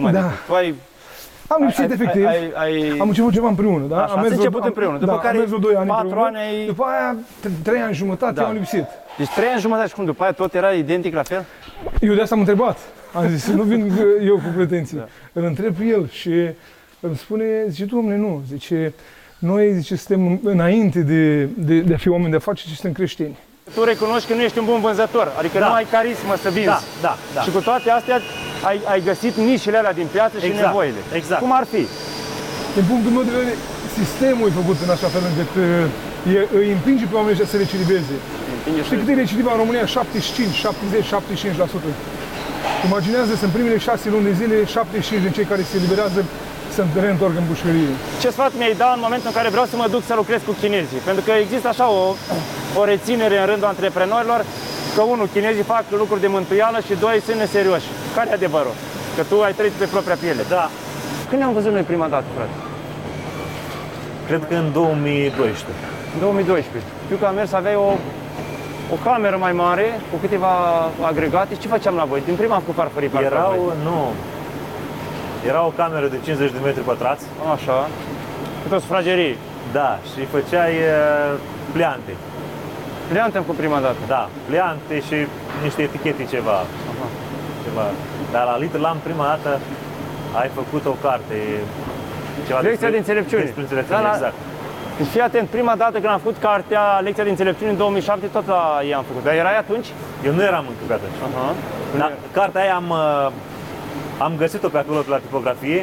cum adică? Da. Tu ai, Am lipsit ai, efectiv. ai, ai, Am început ceva împreună, da? Așa, ați vreo- început împreună, după da, care am mers vreo 2 ani patru împreună. ani ai- După aia, 3 ani jumătate Da. am lipsit. Deci trei ani jumătate și cum după aia tot era identic la fel? Eu de asta am întrebat. Am zis, nu vin eu cu pretenții. Da. Îl întreb pe el și îmi spune, zice, domnule, nu, zice, noi, zice, suntem înainte de, de, de a fi oameni de afaceri și suntem creștini. Tu recunoști că nu ești un bun vânzător, adică Da. nu ai carismă să vinzi. Da, da, da. Și cu toate astea ai, ai găsit nișele alea din piață și Exact, nevoile. exact. Cum ar fi? Din punctul meu de vedere, sistemul e făcut în așa fel încât uh, e, îi împinge pe oamenii ăștia să recidiveze. Știi cât e recidiva în România? 75, 70, 75%. Imaginează să în primele șase luni de zile, 75 din cei care se eliberează se reîntorc în bușcărie. Ce sfat mi-ai da în momentul în care vreau să mă duc să lucrez cu chinezii? Pentru că există așa o, o reținere în rândul antreprenorilor că unul, chinezii fac lucruri de mântuială și doi, sunt neserioși. Care e adevărul? Că tu ai trăit pe propria piele. Da, Când ne-am văzut noi prima dată, frate? cred că în 2012. În 2012. Știu că am mers, aveai o, o cameră mai mare cu câteva agregate și ce făceam la voi? Din prima am făcut farfurii parcă la Erau, voi. nu, era o cameră de 50 de metri pătrați, Așa. Cât o sufragerie. da, și făceai uh, pliante. Pliantem cu prima dată. Da, pliante și niște etichete ceva. Ceva. Dar la Little Lamb prima dată ai făcut o carte. Ceva Lecția de înțelepciune. Despre înțelepciune, Da, la- exact. Deci fii atent, prima dată când am făcut cartea Lecția de înțelepciune în 2007, tot la ea am făcut. Dar erai atunci? Eu nu eram încă pe atunci. Aha. Dar cartea aia am, uh, am găsit-o pe acolo, pe la tipografie.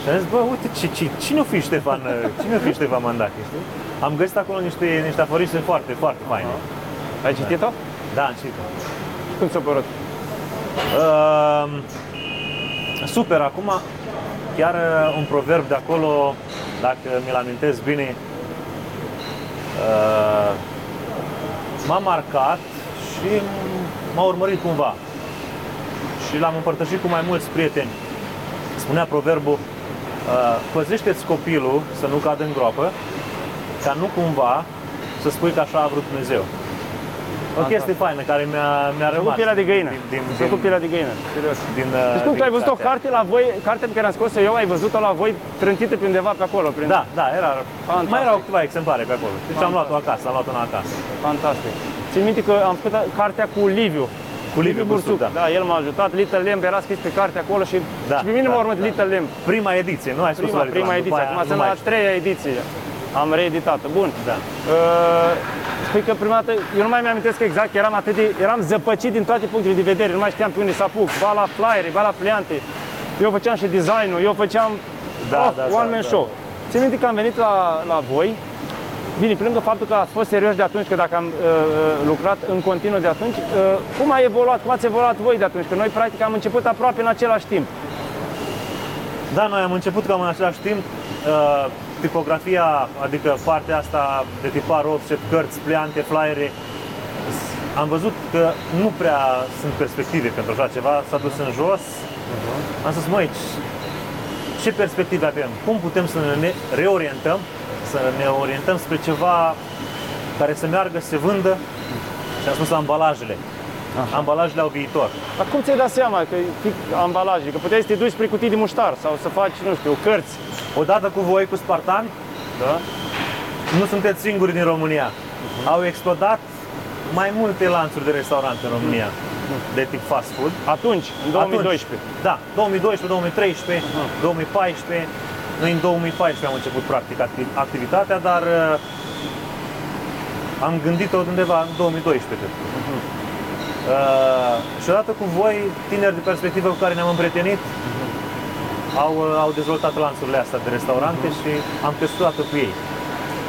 Și am zis, bă, uite, ce, ce, cine o fi Ștefan, uh, cine o fi Ștefan Mandache, știi? Am găsit acolo niște, niște aforisme foarte, foarte faine. Ai citit-o? Da, am citit. Cum ți-a părut? Uh, super, acum chiar uh, un proverb de acolo, dacă mi-l amintesc bine, uh, m-a marcat și m-a urmărit cumva. Și l-am împărtășit cu mai mulți prieteni. Spunea proverbul, uh, păzește-ți copilul să nu cadă în groapă, ca nu cumva să spui că așa a vrut Dumnezeu. O chestie faină care mi-a, mi-a Să cu rămas. pielea de găină. Din, din, Să cu din, pielea de găină. Serios. din, Deci cum din tu ai văzut o cartea. carte la voi, cartea pe care am scos-o eu, ai văzut-o la voi trântită pe undeva pe acolo? Prin... Da, da, era. Fantastic. Mai erau câteva exemplare pe acolo. Deci am luat-o acasă, am luat-o una acasă. Fantastic. Țin minte că am făcut cartea cu Liviu. Cu Liviu Bursuc, da. da. el m-a ajutat. Little Lamb era scris pe carte acolo și, Da, și pe mine da, m-a urmărit da. Little Lamb. Prima ediție, nu ai spus Prima, la prima După ediție, aia acum nu sunt mai la a știu. treia ediție. Am reeditat-o. Bun. Da. Uh, spui că prima dată, eu nu mai mi-amintesc exact, eram atât de, eram zăpăcit din toate punctele de vedere, nu mai știam pe unde să apuc, ba la flyere, ba la pliante. Eu făceam și designul, eu făceam Da, oh, da, one da, man da. show. Țin minte că am venit la, la voi, Bine, pe lângă faptul că ați fost serioși de atunci, că dacă am uh, uh, lucrat în continuu de atunci, uh, cum a evoluat, cum ați evoluat voi de atunci? Că noi, practic, am început aproape în același timp. Da, noi am început cam în același timp. Uh, tipografia, adică partea asta de tipar offset, cărți, pliante, flyere, am văzut că nu prea sunt perspective pentru așa ceva, s-a dus în jos. Am zis, măi, ce- ce perspective avem? Cum putem să ne reorientăm, să ne orientăm spre ceva care să meargă, să se vândă? Și am spus ambalajele. Ambalajele au viitor. Dar cum ți-ai dat seama că e ambalaje? Că puteai să te duci spre cutii de muștar sau să faci, nu știu, cărți. Odată cu voi, cu Spartan, Da? nu sunteți singuri din România. Au explodat mai multe lanțuri de restaurante în România de tip fast food. Atunci, în 2012. Atunci, da, 2012, 2013, 2014. Noi în 2014 am început practic acti- activitatea, dar uh, am gândit-o undeva în 2012. cred. Uh, și odată cu voi, tineri de perspectivă cu care ne-am împrietenit, au, uh, au dezvoltat lanțurile astea de restaurante și am crescut cu ei.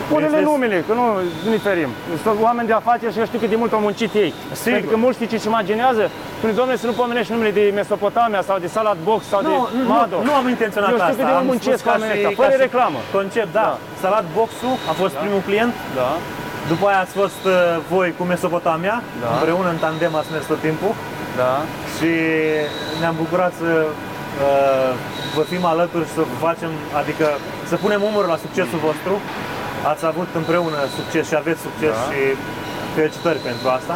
Pune-le Bineînțeles, numele, că nu nu ne ferim. Sunt oameni de afaceri și eu știu cât de mult au muncit ei. Sigur. Pentru că mulți știi ce își imaginează? Spune, domnule, să nu pomenești numele de Mesopotamia sau de Salad Box sau Nu, de nu, Mado. nu am intenționat Eu știu asta. cât de mult Am muncesc spus ca oamenii și- ăștia, ca fără și reclamă. Concept, da. Da. Salat Boxul a fost primul client. Da. După aia ați fost uh, voi cu Mesopotamia. Da. Împreună în tandem ați mers tot timpul. Da. Și ne-am bucurat să uh, vă fim alături și să facem, adică să punem umărul la succesul vostru. Ați avut împreună succes și aveți succes Da. și felicitări pentru asta.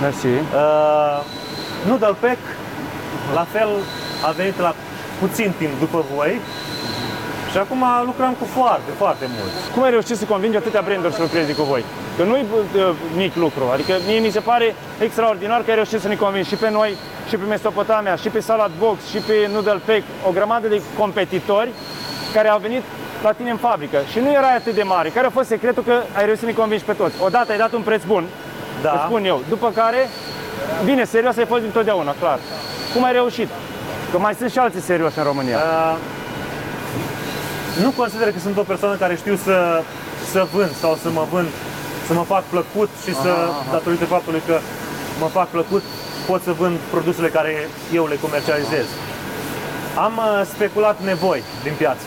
Mersi. Uh, Noodle Pack, la fel, a venit la puțin timp după voi și acum lucrăm cu foarte, foarte mult. Cum ai reușit să convingi atâtea branduri să lucreze cu voi? Că nu-i uh, mic lucru, adică mie mi se pare extraordinar că ai reușit să ne convingi și pe noi, și pe Mesopotamia, și pe Salad Box, și pe Noodle Pack, o grămadă de competitori care au venit la tine în fabrică și nu era atât de mare. Care a fost secretul că ai reușit să ne convingi pe toți? Odată ai dat un preț bun, Da. îți spun eu, după care, bine, serios ai fost întotdeauna, clar. Cum ai reușit? Că mai sunt și alții serioși în România. Uh, nu consider că sunt o persoană care știu să, să vând sau să mă vând, să mă fac plăcut și să, datorită faptului că mă fac plăcut, pot să vând produsele care eu le comercializez. Am uh, speculat nevoi din piață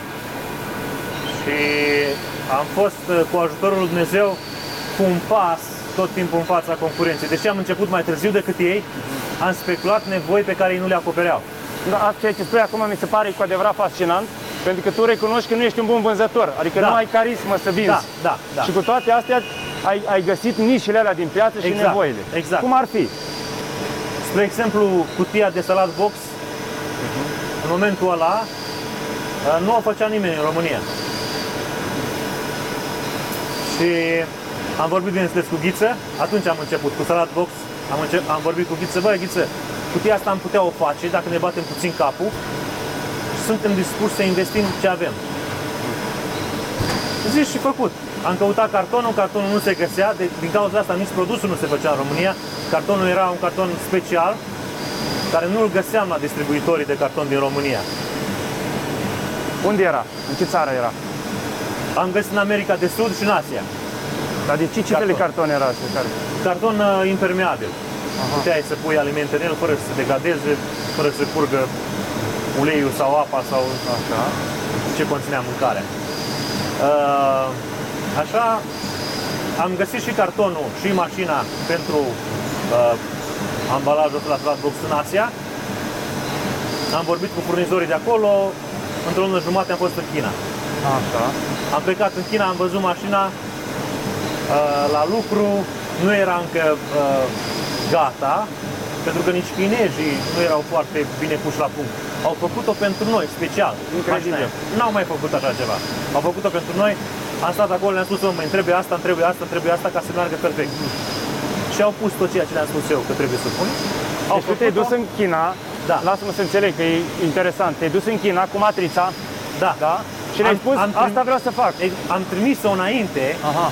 și am fost uh, cu ajutorul lui Dumnezeu cu un pas tot timpul în fața concurenței. Deși am început mai târziu decât ei, am speculat nevoi pe care ei nu le acopereau. Da, asta ceea ce spui acum mi se pare cu adevărat fascinant, pentru că tu recunoști că nu ești un bun vânzător, adică Da. nu ai carismă să vinzi. Da, da, da. Și cu toate astea ai, ai găsit nișele alea din piață și Exact, nevoile. exact. Cum ar fi? Spre exemplu, cutia de salat box, în momentul ăla, uh, nu o făcea nimeni în România. Și am vorbit, bineînțeles, cu Ghiță, atunci am început cu salat box, am, încep, am vorbit cu Ghiță, băi, Ghiță, cutia asta am putea o face dacă ne batem puțin capul și suntem dispuși să investim ce avem. Zis și făcut. Am căutat cartonul, cartonul nu se găsea, de, din cauza asta nici produsul nu se făcea în România. Cartonul era un carton special, care nu îl găseam la distribuitorii de carton din România. Unde era? În ce țară era? Am găsit în America de Sud și în Asia. Dar de ce, ce fel de Carton. carton era asta? Care? Carton uh, impermeabil. Puteai să pui alimente în el fără să se degradeze, fără să curgă uleiul sau apa sau Așa. ce conținea mâncarea. Uh, așa, am găsit și cartonul și mașina pentru uh, ambalajul ăsta la Flat Box în Asia. Am vorbit cu furnizorii de acolo, într-o lună jumate am fost în China. Așa. Am plecat în China, am văzut mașina uh, la lucru, nu era încă uh, gata, pentru că nici chinezii nu erau foarte bine puși la punct. Au făcut-o pentru noi, special. Incredibil. mașina aia. N-au mai făcut așa ceva. Au făcut-o pentru noi, am stat acolo, le-am spus, "Mă, îmi trebuie asta, îmi trebuie asta, îmi trebuie asta, ca să meargă perfect. Și au pus tot ceea ce le-am spus eu că trebuie să pun. Au Deci tu te-ai dus în China, Da. lasă-mă să înțeleg că e interesant, te-ai dus în China cu matrița, Da. da? Și le-ai Am- spus, am trim- asta vreau să fac. Ei, Am trimis-o înainte, Aha.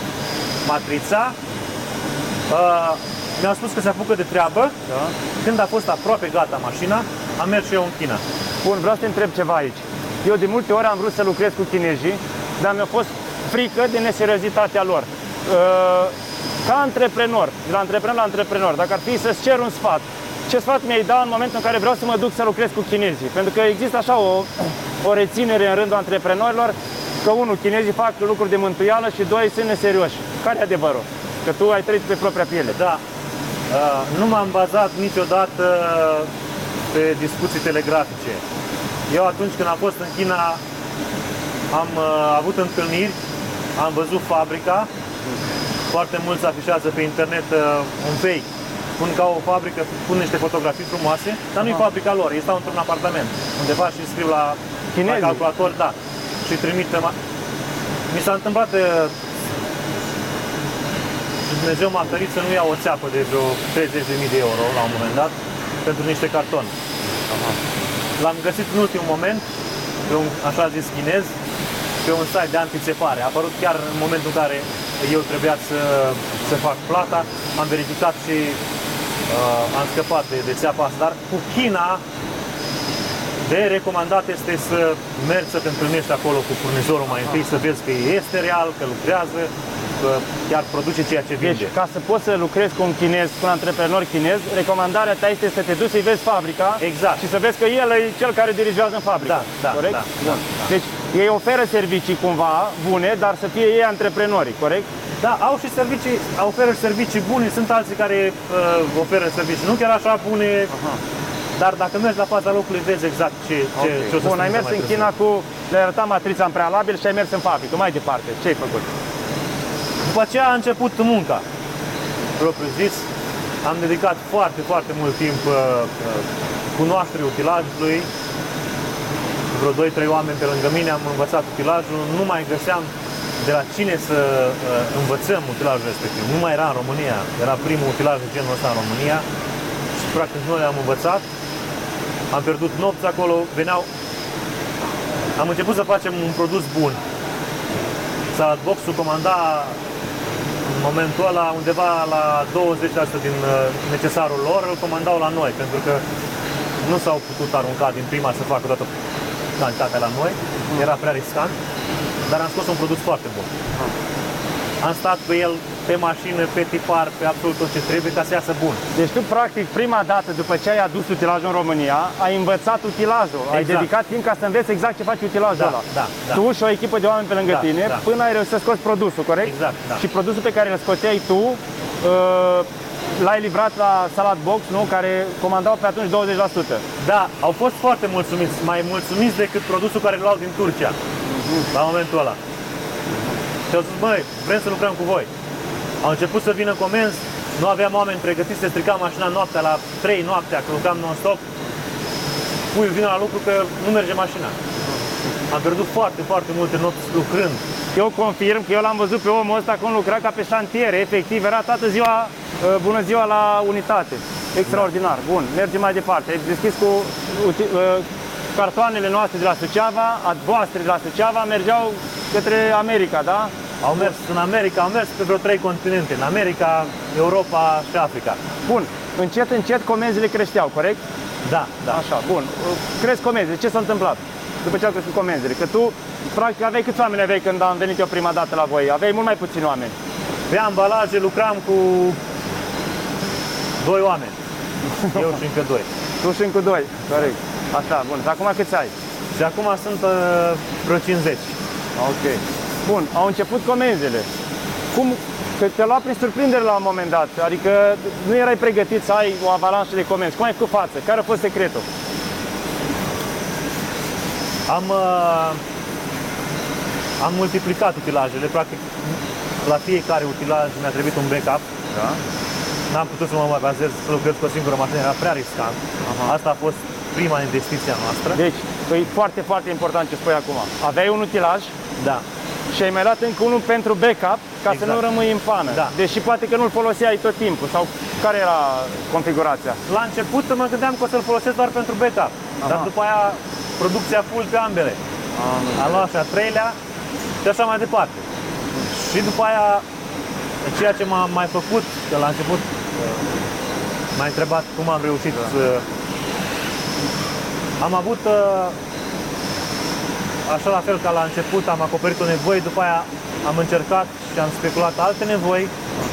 matrița, uh, mi-au spus că se apucă de treabă, Da. Când a fost aproape gata mașina, am mers și eu în China. Bun, vreau să te întreb ceva aici. Eu de multe ori am vrut să lucrez cu chinezii, dar mi-a fost frică de neseriozitatea lor. Uh, Ca antreprenor, de la antreprenor la antreprenor, dacă ar fi să-ți cer un sfat, ce sfat mi-ai da în momentul în care vreau să mă duc să lucrez cu chinezii? Pentru că există așa o, o reținere în rândul antreprenorilor că, unul, chinezii fac lucruri de mântuială și doi, sunt neserioși. Care e adevărul? Că tu ai trăit pe propria piele. Da, uh, nu m-am bazat niciodată pe discuții telegrafice. Eu atunci când am fost în China am uh, avut întâlniri, am văzut fabrica, foarte mulți afișează pe internet uh, un fake. Spun că au o fabrică, pun niște fotografii frumoase, dar nu e fabrica lor, ei stau într-un apartament undeva și scriu la, la Chinezii. calculator, da, și trimit. ma- Mi s-a întâmplat uh, și Dumnezeu m-a ferit să nu iau o țeapă de vreo 30.000 de euro la un moment dat pentru niște carton. L-am găsit în ultimul moment pe un așa zis chinez pe un site de antițepare. A apărut chiar în momentul în care eu trebuia să, să fac plata, am verificat și uh, am scăpat de, de țeapa asta, dar cu China de recomandat este să mergi să te întâlnești acolo cu furnizorul mai întâi, să vezi că este real, că lucrează, că chiar produce ceea ce vinde. Deci, ca să poți să lucrezi cu un chinez, cu un antreprenor chinez, recomandarea ta este să te duci să-i vezi fabrica Exact. și să vezi că el e cel care dirigează în fabrică. Da, da, corect? da, Bun. da, da. Deci, ei oferă servicii cumva bune, dar să fie ei antreprenori, corect? Da, au și servicii, oferă și servicii bune, sunt alții care uh, oferă servicii nu chiar așa bune, dar dacă mergi la fața locului vezi exact ce, ce, ce o să Bun, ai spun mers mai în târziu. China cu, le-ai arătat matrița în prealabil și ai mers în fabrică. Mai departe, ce ai făcut? După aceea a început munca, propriu zis. Am dedicat foarte, foarte mult timp uh, uh, cunoașterii utilajului. vreo 2-3 oameni pe lângă mine, am învățat utilajul, nu mai găseam de la cine să uh, învățăm utilajul respectiv. Nu mai era în România, era primul utilaj de genul ăsta în România și practic noi le-am învățat. Am pierdut nopți acolo, veneau... Am început să facem un produs bun. Salad Box-ul comanda în momentul ăla undeva la 20% din uh, necesarul lor, îl comandau la noi, pentru că nu s-au putut arunca din prima să facă toată cantitatea la noi, era prea riscant, dar am scos un produs foarte bun. Am stat cu el pe mașină, pe tipar, pe absolut tot ce trebuie ca să iasă bun. Deci tu, practic, prima dată după ce ai adus utilajul în România, ai învățat utilajul. Ai Exact. dedicat timp ca să înveți exact ce face utilajul Da, ăla. da, da. Tu și o echipă de oameni pe lângă Da, tine, da. până ai reușit să scoți produsul, corect? Exact, da. Și produsul pe care îl scoteai tu, uh, l-ai livrat la Salad Box, nu? Care comandau pe atunci 20%. Da, au fost foarte mulțumiți, mai mulțumiți decât produsul care îl luau din Turcia, la momentul ăla. Și au zis, băi, vrem să lucrăm cu voi. Au început să vină comenzi, nu aveam oameni pregătiți, se strica mașina noaptea, la 3 noaptea, că lucram non-stop. Puiul vine la lucru că nu merge mașina. Am pierdut foarte, foarte multe nopți lucrând. Eu confirm că eu l-am văzut pe omul ăsta cum lucra ca pe șantier, efectiv, era toată ziua, uh, bună ziua la unitate. Extraordinar, bun, mergem mai departe. Ai deschis cu uti- uh, cartoanele noastre de la Suceava, a voastre de la Suceava, mergeau către America, da? Au mers în America, au mers pe vreo trei continente, în America, Europa și Africa. Bun, încet, încet comenzile creșteau, corect? Da, da. Așa, bun. Crezi comenzile, ce s-a întâmplat? După ce au crescut comenzile? Că tu, practic, aveai câți oameni aveai când am venit eu prima dată la voi? Aveai mult mai puțini oameni. Pe ambalaje lucram cu doi oameni. Eu și încă doi. Tu și încă doi, corect. Așa, bun. Și acum câți ai? Și acum sunt uh, vreo 50. Ok. Bun, au început comenzile. Cum, că te lua prin surprindere la un moment dat, adică nu erai pregătit să ai o avalanșă de comenzi. Cum ai făcut față? Care a fost secretul? Am, uh, am multiplicat utilajele, practic la fiecare utilaj mi-a trebuit un backup. Da. N-am putut să mă mai bazez să lucrez cu o singură mașină, era prea riscant. Aha. Asta a fost prima investiție a noastră. Deci, e foarte, foarte important ce spui acum. Aveai un utilaj Da. Și ai mai luat încă unul pentru backup ca să Exact. nu rămâi în pană. Da. Deși poate că nu-l foloseai tot timpul. Sau care era configurația? La început mă gândeam că o să-l folosesc doar pentru backup, dar după aia producția full pe ambele. Am luat și a treilea și așa mai departe. Și după aia, ceea ce m-am mai făcut, că la început uh, m-a întrebat cum am reușit să... Am avut, uh, așa la fel ca la început, am acoperit o nevoie, după aia am încercat și am speculat alte nevoi,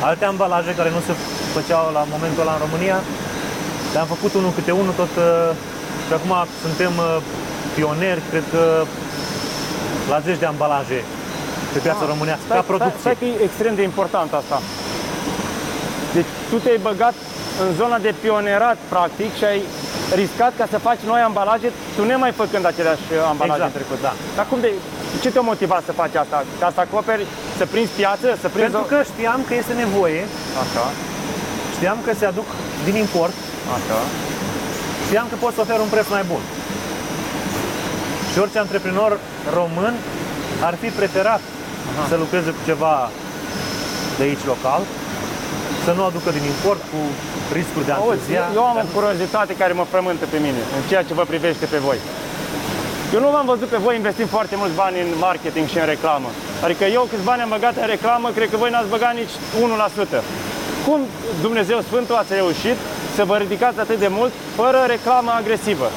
alte ambalaje care nu se făceau la momentul ăla în România. Le-am făcut unul câte unul, tot uh, și acum suntem uh, pionieri, cred că la zeci de ambalaje pe piața românească, ca producție. Stai, stai că e extrem de important asta. Deci tu te-ai băgat în zona de pionerat, practic, și ai riscat ca să faci noi ambalaje, tu ne mai făcând aceleași ambalaje Exact, în trecut. da. Dar cum de, ce te-a motivat să faci asta? Ca să acoperi, să prinzi piață, să prinzi... Pentru o- că știam că este nevoie, Așa, știam că se aduc din import, așa. știam că pot să ofer un preț mai bun. Și orice antreprenor român ar fi preferat să lucreze cu ceva de aici local, să nu aducă din import cu riscuri de Auzi, întârzia. eu am o curiozitate care mă frământă pe mine, în ceea ce vă privește pe voi. Eu nu v-am văzut pe voi investind foarte mulți bani în marketing și în reclamă. Adică eu câți bani am băgat în reclamă, cred că voi n-ați băgat nici 1%. Cum Dumnezeu Sfântul ați reușit să vă ridicați atât de mult fără reclamă agresivă?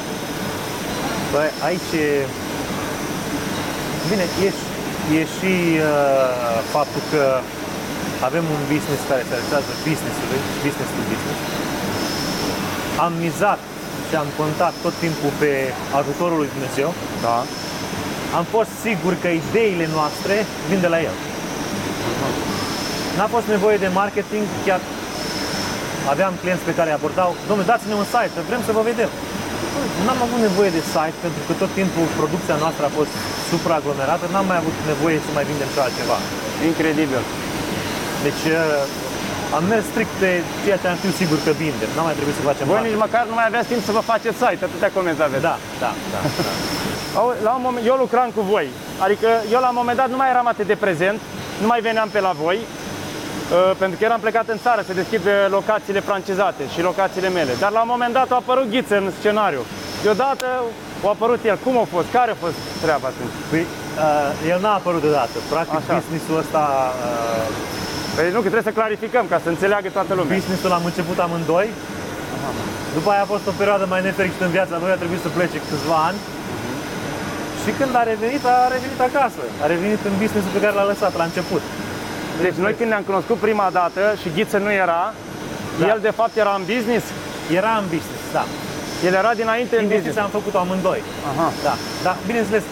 Păi, aici e... Bine, e, și- e și uh, faptul că avem un business care se adresează business-ului, business to business. Am mizat și am contat tot timpul pe ajutorul lui Dumnezeu. Da. Am fost sigur că ideile noastre vin de la El. N-a fost nevoie de marketing, chiar aveam clienți pe care îi abordau, domnule, dați-ne un site, vrem să vă vedem. N-am avut nevoie de site pentru că tot timpul producția noastră a fost supraaglomerată, n-am mai avut nevoie să mai vindem și altceva. Incredibil. Deci uh, am mers strict pe ceea ce am știut sigur că vindem. N-am mai trebuit să facem Voi marketing. nici măcar nu mai aveați timp să vă faceți site, atâtea comenzi aveți. Da, da, da. da. Au- La un moment, eu lucram cu voi, adică eu la un moment dat nu mai eram atât de prezent, nu mai veneam pe la voi, uh, pentru că eram plecat în țară să deschid uh, locațiile francizate și locațiile mele. Dar la un moment dat a apărut Ghiță în scenariu. Deodată a apărut el. Cum a fost? Care a fost treaba atunci? Păi, uh, el n-a apărut deodată. Practic, Așa. business-ul ăsta, uh, Păi nu, că trebuie să clarificăm ca să înțeleagă toată lumea. business-ul am început amândoi. După aia a fost o perioadă mai nefericită în viața lui, a trebuit să plece câțiva ani. Și când a revenit, a revenit acasă. A revenit în business-ul pe care l-a lăsat la început. Deci noi când ne-am cunoscut prima dată și Ghiță nu era, Da. el de fapt era în business, Era în business, da. el era dinainte în business. Investiția am făcut-o amândoi. Aha. Da, dar bineînțeles,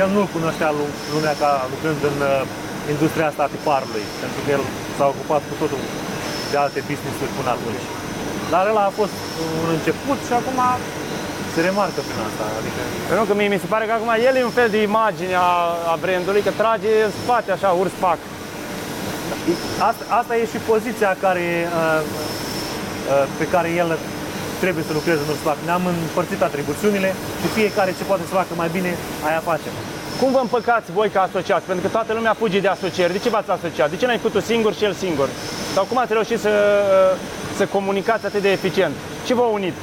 el nu-l cunoștea lu- lumea ca lucrând în uh, industria asta a tiparului, pentru că el s-a ocupat cu totul de alte business-uri până atunci. Dar ăla a fost un început și acum se remarcă prin asta. Adică, Pentru că mie mi se pare că acum el e un fel de imagine a, a brandului, că trage în spate așa, urs pac. asta, asta e și poziția care, uh, uh, pe care el trebuie să lucreze în Ursupac. Ne-am împărțit atribuțiunile și fiecare ce poate să facă mai bine, aia facem. Cum vă împăcați voi ca asociați? Pentru că toată lumea fuge de asocieri. De ce v-ați asociat? De ce n-ai făcut tu singur și el singur? Sau cum ați reușit să, să comunicați atât de eficient? Ce v-a unit?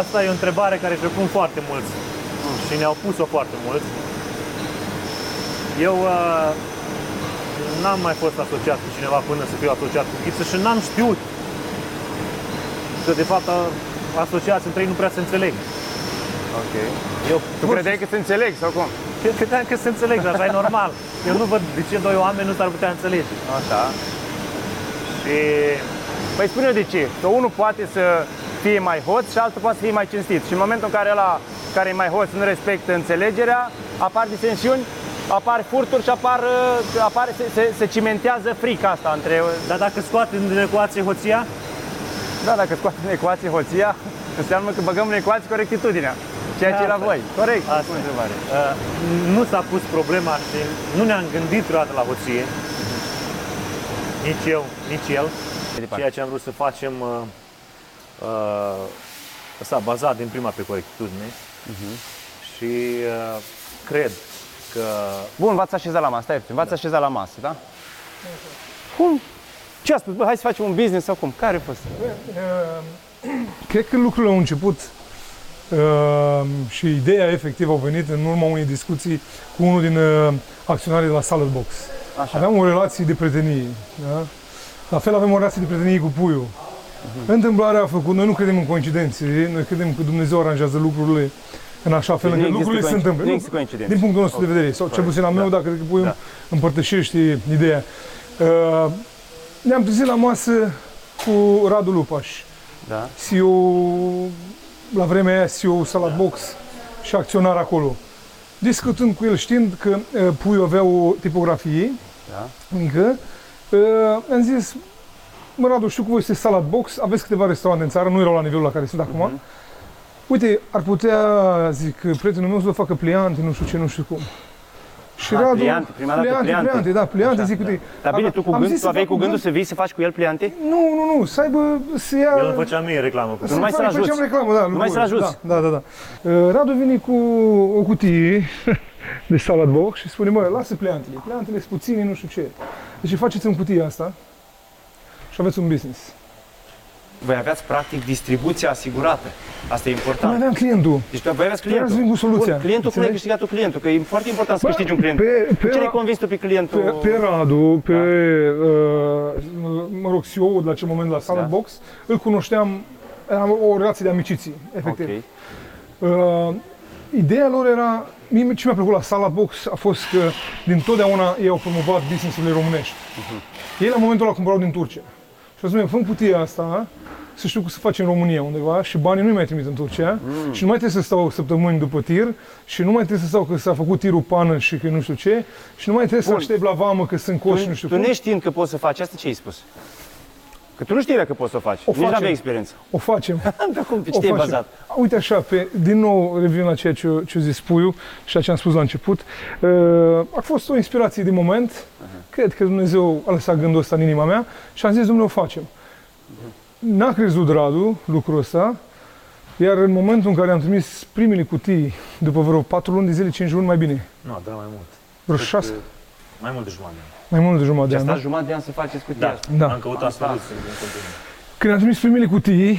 Asta e o întrebare care își o pun foarte mulți și ne-au pus-o foarte mulți. Eu uh, n-am mai fost asociat cu cineva până să fiu asociat cu Ghiță și n-am știut că de fapt a- asociați între ei nu prea se înțeleg. Ok. Eu Tu credeai că se înțeleg sau cum? Eu credeam că se înțeleg, dar așa e normal. Eu nu văd de ce doi oameni nu s-ar putea înțelege. Așa. Și Păi spune de ce. Că unul poate să fie mai hoț și altul poate să fie mai cinstit. Și în momentul în care ăla care e mai hoț nu respectă înțelegerea, apar disensiuni, apar furturi și apar, uh, apar se, se, se cimentează frica asta între... dar dacă scoatem din ecuație hoția, Da, dacă scoatem în ecuație hoția, înseamnă că băgăm în ecuație corectitudinea. Ceea ce e la Asta voi. Corect. Asta Bună e. întrebare. Uh, nu s-a pus problema și nu ne-am gândit vreodată la hoție. Nici eu, nici el. departe. Ceea ce am vrut să facem uh, uh, s-a bazat din prima pe corectitudine Mhm. și uh, cred că Bun, v-ați așezat la masă, stai puțin, v-ați așezat la masă, da? Cum? Ce a spus? Bă, hai să facem un business sau cum? Care a fost? Uh, Cred că lucrurile au început uh, și ideea efectiv a venit în urma unei discuții cu unul din uh, acționarii de la Salad Box. Așa. Aveam o relație de prietenie. Da? La fel avem o relație de prietenie cu puiul. Întâmplarea a făcut, noi nu credem în coincidențe, noi credem că Dumnezeu aranjează lucrurile în așa fel Deci nu încât există lucrurile se coinci- întâmplă. nu Nu, există coincidențe. Din punctul nostru de vedere, sau cel puțin al meu, Da. dacă cred că puiul Da. împărtășește ideea. Uh, ne-am trezit la masă cu Radu Lupaș, Da. CEO, la vremea aia CEO Salad Box și acționar acolo. Discutând cu el, știind că uh, puiul avea o tipografie Da. mică, uh, am zis, mă Radu, știu că voi sunteți Salad Box, aveți câteva restaurante în țară, nu erau la nivelul la care sunt acum. Mhm. Uite, ar putea, zic, prietenul meu să vă facă pliante, nu știu ce, nu știu cum. Și Ah, pliante, prima dată pliante, pliante. pliante, da, pliante, Așa, zic, da. uite. Dar bine, am- tu cu am gând, zis tu să aveai fac cu gândul să vii să faci cu el pliante? Nu, nu, nu, să aibă, să ia... el îmi făcea mie reclamă cu Să Numai să-l fac- ajuți. Făceam reclamă, da. Numai să-l lucruri. ajuți. Da, da, da. da. Uh, Radu vine cu o cutie de salad box și spune, mă, lasă pleantele. Pleantele sunt puține, nu știu ce. Deci faceți în cutia asta și aveți un business. Voi aveați practic distribuția asigurată. Asta e Noi important. aveam clientul. Deci tu voi aveați Vreau clientul. să vin cu soluția. Bun, clientul, cum ai Înțelegi? câștigat tu clientul? Că e foarte important să Bă, câștigi un client. pe- pe- Ce ai convins tu pe clientul? Pe, pe Radu, pe, uh, mă rog, CEO-ul de la acel moment la Salad Da. Box, îl cunoșteam, am o relație de amiciție, efectiv. Ok. Uh, ideea lor era, mie ce mi-a plăcut la Salad Box a fost că din totdeauna ei au promovat business-urile românești. Ei la momentul ăla cumpărau din Turcia. Și au zis, fă cutia asta, să știu cum să faci în România undeva și banii nu-i mai trimit în Turcia și nu mai trebuie să stau săptămâni după tir și nu mai trebuie să stau că s-a făcut tirul pană și că nu știu ce și nu mai trebuie Bun. să aștept la vamă că sunt coși și nu Tu, știu tu cum. neștiind că poți să faci asta, ce ai spus? Că tu nu știi dacă poți să o faci. O Nici nu facem. aveai experiență. O facem. Dar cum? Pe o ce te-ai facem. bazat? Uite așa, pe, din nou revin la ceea ce, ce a zis Puiu și la ce am spus la început. Uh, a fost o inspirație de moment. Cred că Dumnezeu a lăsat gândul ăsta în inima mea și am zis, Dumnezeu, o facem. N-a crezut Radu lucrul ăsta, iar în momentul în care am trimis primele cutii, după vreo 4 luni de zile, 5 luni mai bine, Nu, dar mai mult. vreo Cât, 6, Mai mult de jumătate. mai mult de jumătate Și de a an. stat da? jumătate de an să faceți cutia Da, asta. Da. am căutat soluții în continuu. Când am trimis primele cutii,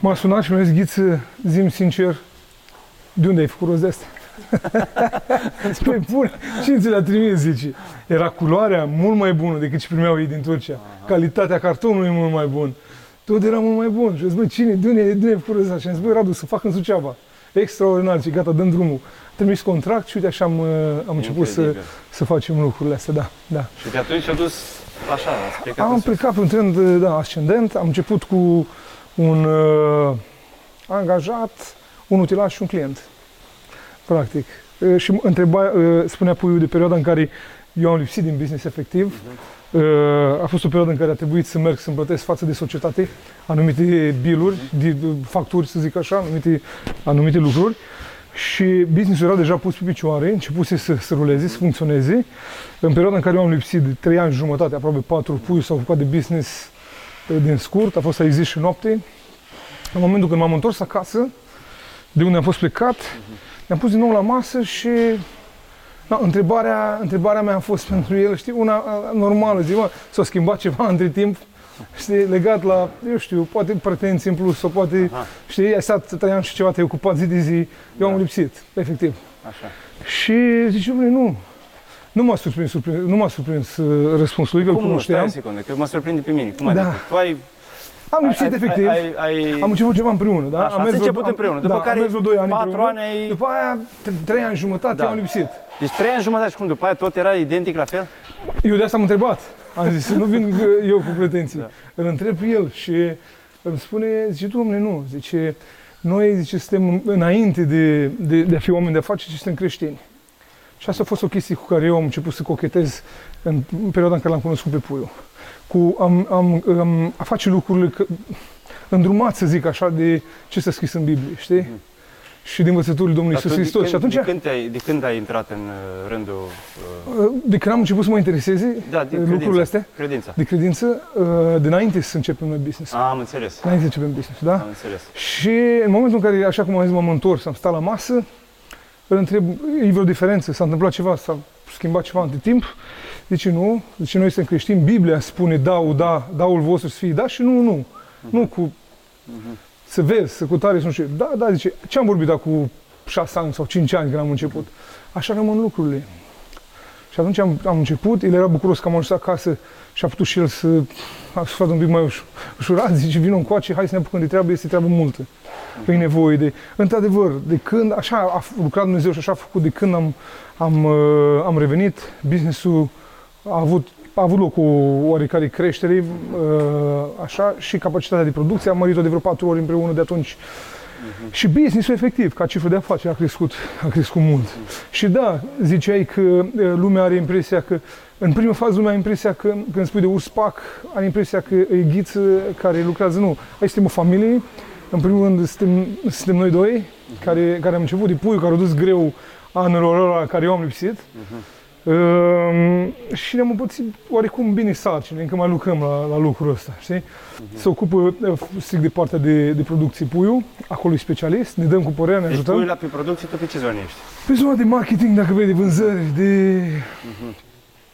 m-a sunat și mi-a zis, Ghiță, zim sincer, de unde ai făcut rost de astea? Păi bun, cine ți le-a trimis, zice? Era culoarea mult mai bună decât ce primeau ei din Turcia. Calitatea cartonului e mult mai bun. Tot era mult mai bun. Și am zis, băi, cine, de unde, de unde ai făcut rost de astea? Și am zis, băi, Radu, să fac în Suceava. Extraordinar, și gata, dăm drumul. Am trimis contract și uite așa am, uh, am început să, Incredibil. să facem lucrurile astea, da, da. Și de atunci a dus așa, ați plecat Am în sus. plecat pe un trend da, ascendent, am început cu un uh, angajat, un utilaj și un client, practic. Uh, și mă întreba, uh, spunea Puiu de perioada în care eu am lipsit din business efectiv. Uh, a fost o perioadă în care a trebuit să merg să-mi plătesc față de societate anumite biluri, de, facturi, să zic așa, anumite, anumite lucruri. Și businessul era deja pus pe picioare, începuse să, să ruleze, să funcționeze. În perioada în care eu am lipsit de 3 ani și jumătate, aproape 4, Puiu s-a ocupat de business eh, din scurt, a fost la zi și noapte. În momentul când m-am întors acasă, de unde am fost plecat, ne-am pus din nou la masă și da, întrebarea, întrebarea mea a fost pentru el, știi, una a, normală, zi, mă, s-a schimbat ceva între timp, știi, legat la, eu știu, poate pretenții în plus, sau poate, Aha. știi, ai stat trei ani și ceva, te-ai ocupat zi de zi, eu am Da. lipsit, efectiv. Așa. Și zice, "Băi, nu, nu m-a surprins, surprins nu m-a surprins uh, răspunsul lui, că îl Cum nu? Stai cunoșteam. o secundă, că mă surprinde pe mine. Cum Da. adică? Tu ai... Am lipsit, ai, efectiv. Ai, ai, Am început ceva împreună, da? Așa, ați vreo- început împreună, după da, care am mers vreo 2 ani patru împreună. ani ai- După aia, 3 ani și jumătate, Da. am lipsit. Deci trei ani jumătate și cum după aia tot era identic la fel? Eu de asta am întrebat. Am zis, nu vin uh, eu cu pretenții. Da. Îl întreb pe el și îmi spune, zice, domnule, nu, zice, noi, zice, suntem înainte de, de, de a fi oameni de afaceri, suntem creștini. Și asta a fost o chestie cu care eu am început să cochetez în perioada în care l-am cunoscut pe Puiu. Cu am, am, am, a face lucrurile că, îndrumat, să zic așa, de ce s-a scris în Biblie, știi? Și din învățăturile Domnului Dar Iisus tu de Hristos. Și când- atunci, De când, te-ai, de când ai intrat în uh, rândul... Uh, de când am început să mă intereseze da, de lucrurile credința. astea, Credința. de credință, uh, dinainte să începem noi business. A, am înțeles. Înainte să începem business, da? Am înțeles. Și în momentul în care, așa cum am zis, m-am întors, am stat la masă, îl întreb, e vreo diferență? S-a întâmplat ceva? S-a schimbat ceva între timp? Zice, nu. Zice, noi suntem creștini, Biblia spune daul, da, daul vostru să fie da și nu, nu. Nu cu să vezi, să cu tare, să nu știu. Da, da, zice, ce am vorbit cu șase ani sau cinci ani când am început? Așa rămân lucrurile. Și atunci am, am început, el era bucuros că am ajuns acasă și a putut și el să a suflat un pic mai uș, ușurat, zice, vină încoace, hai să ne apucăm de treabă, este treabă multă. E nevoie de... Într-adevăr, de când, așa a lucrat Dumnezeu și așa a făcut, de când am, am, uh, am revenit, businessul a avut, a avut loc o oarecare creștere, uh, așa, și capacitatea de producție, am mărit-o de vreo patru ori împreună de atunci. Și businessul efectiv, ca cifră de afaceri, a crescut, a crescut mult. Și da, ziceai că uh, lumea are impresia că, în prima fază lumea are impresia că, când spui de URSPAC, are impresia că e ghiță care lucrează, nu. Aici suntem o familie, în primul rând suntem, suntem noi doi, care, care am început de puiul, care au dus greu anilor ăla care eu am lipsit. Um, și ne-am împărțit oarecum bine sarcini, încă mai lucrăm la, la lucrul ăsta, știi? Se ocupă uh, strict de partea de, de producție puiul, acolo e specialist, ne dăm cu părerea, ne Deci ajutăm. pui la pe producție, tu pe ce zonă ești? Pe zona de marketing, dacă vrei, de vânzări, de...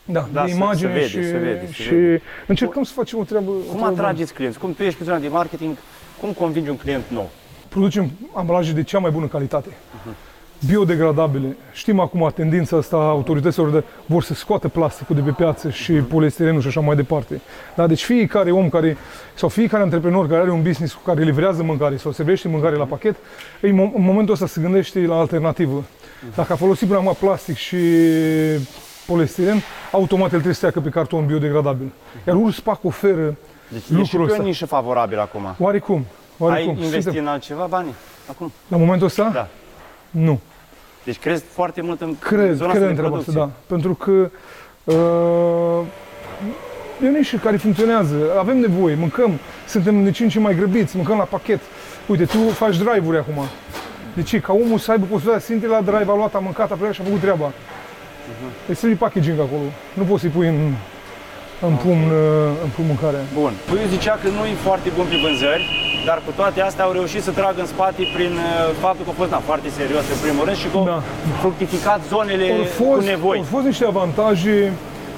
Da, Da, de se- imagine se vede, și, se vede, se și vede. încercăm să facem o treabă... o Cum treabă atrageți clienți? Cum tu ești pe zona de marketing? Cum convingi un client nou? producem ambalaje de cea mai bună calitate. Biodegradabile. Știm acum tendința asta a autorităților de vor să scoată plasticul de pe piață și poliestirenul și așa mai departe. Da? Deci fiecare om care, sau fiecare antreprenor care are un business cu care livrează mâncare sau servește mâncare la pachet, în mo- în momentul ăsta se gândește la alternativă. Dacă a folosit până acum plastic și poliestiren, automat el trebuie să treacă pe carton biodegradabil. Iar Urspac oferă Deci Lucrul ești și pe ăsta. o nișă favorabilă acum. oarecum. oarecum. Ai investit Suntem- în altceva bani? Acum? La momentul ăsta? Da. Nu. Deci crezi foarte mult în Cred, zona cred asta în de treaba asta, producție. da. Pentru că uh, e o nișă care funcționează, avem nevoie, mâncăm, suntem de ce în ce mai grăbiți, mâncăm la pachet. Uite, tu faci drive-uri acum. De ce? Ca omul să aibă posibilitatea să intre la drive, a luat, a mâncat, a plecat și a făcut treaba. Deci trebuie packaging acolo. Nu poți să-i pui în, în pumn, uh, în pumn mâncarea. Bun. Puiul zicea că nu e foarte bun pe vânzări, dar cu toate astea au reușit să tragă în spate prin uh, faptul că a fost da, foarte serios în primul rând și că au Da. fructificat zonele Au cu fost, nevoi. au fost niște avantaje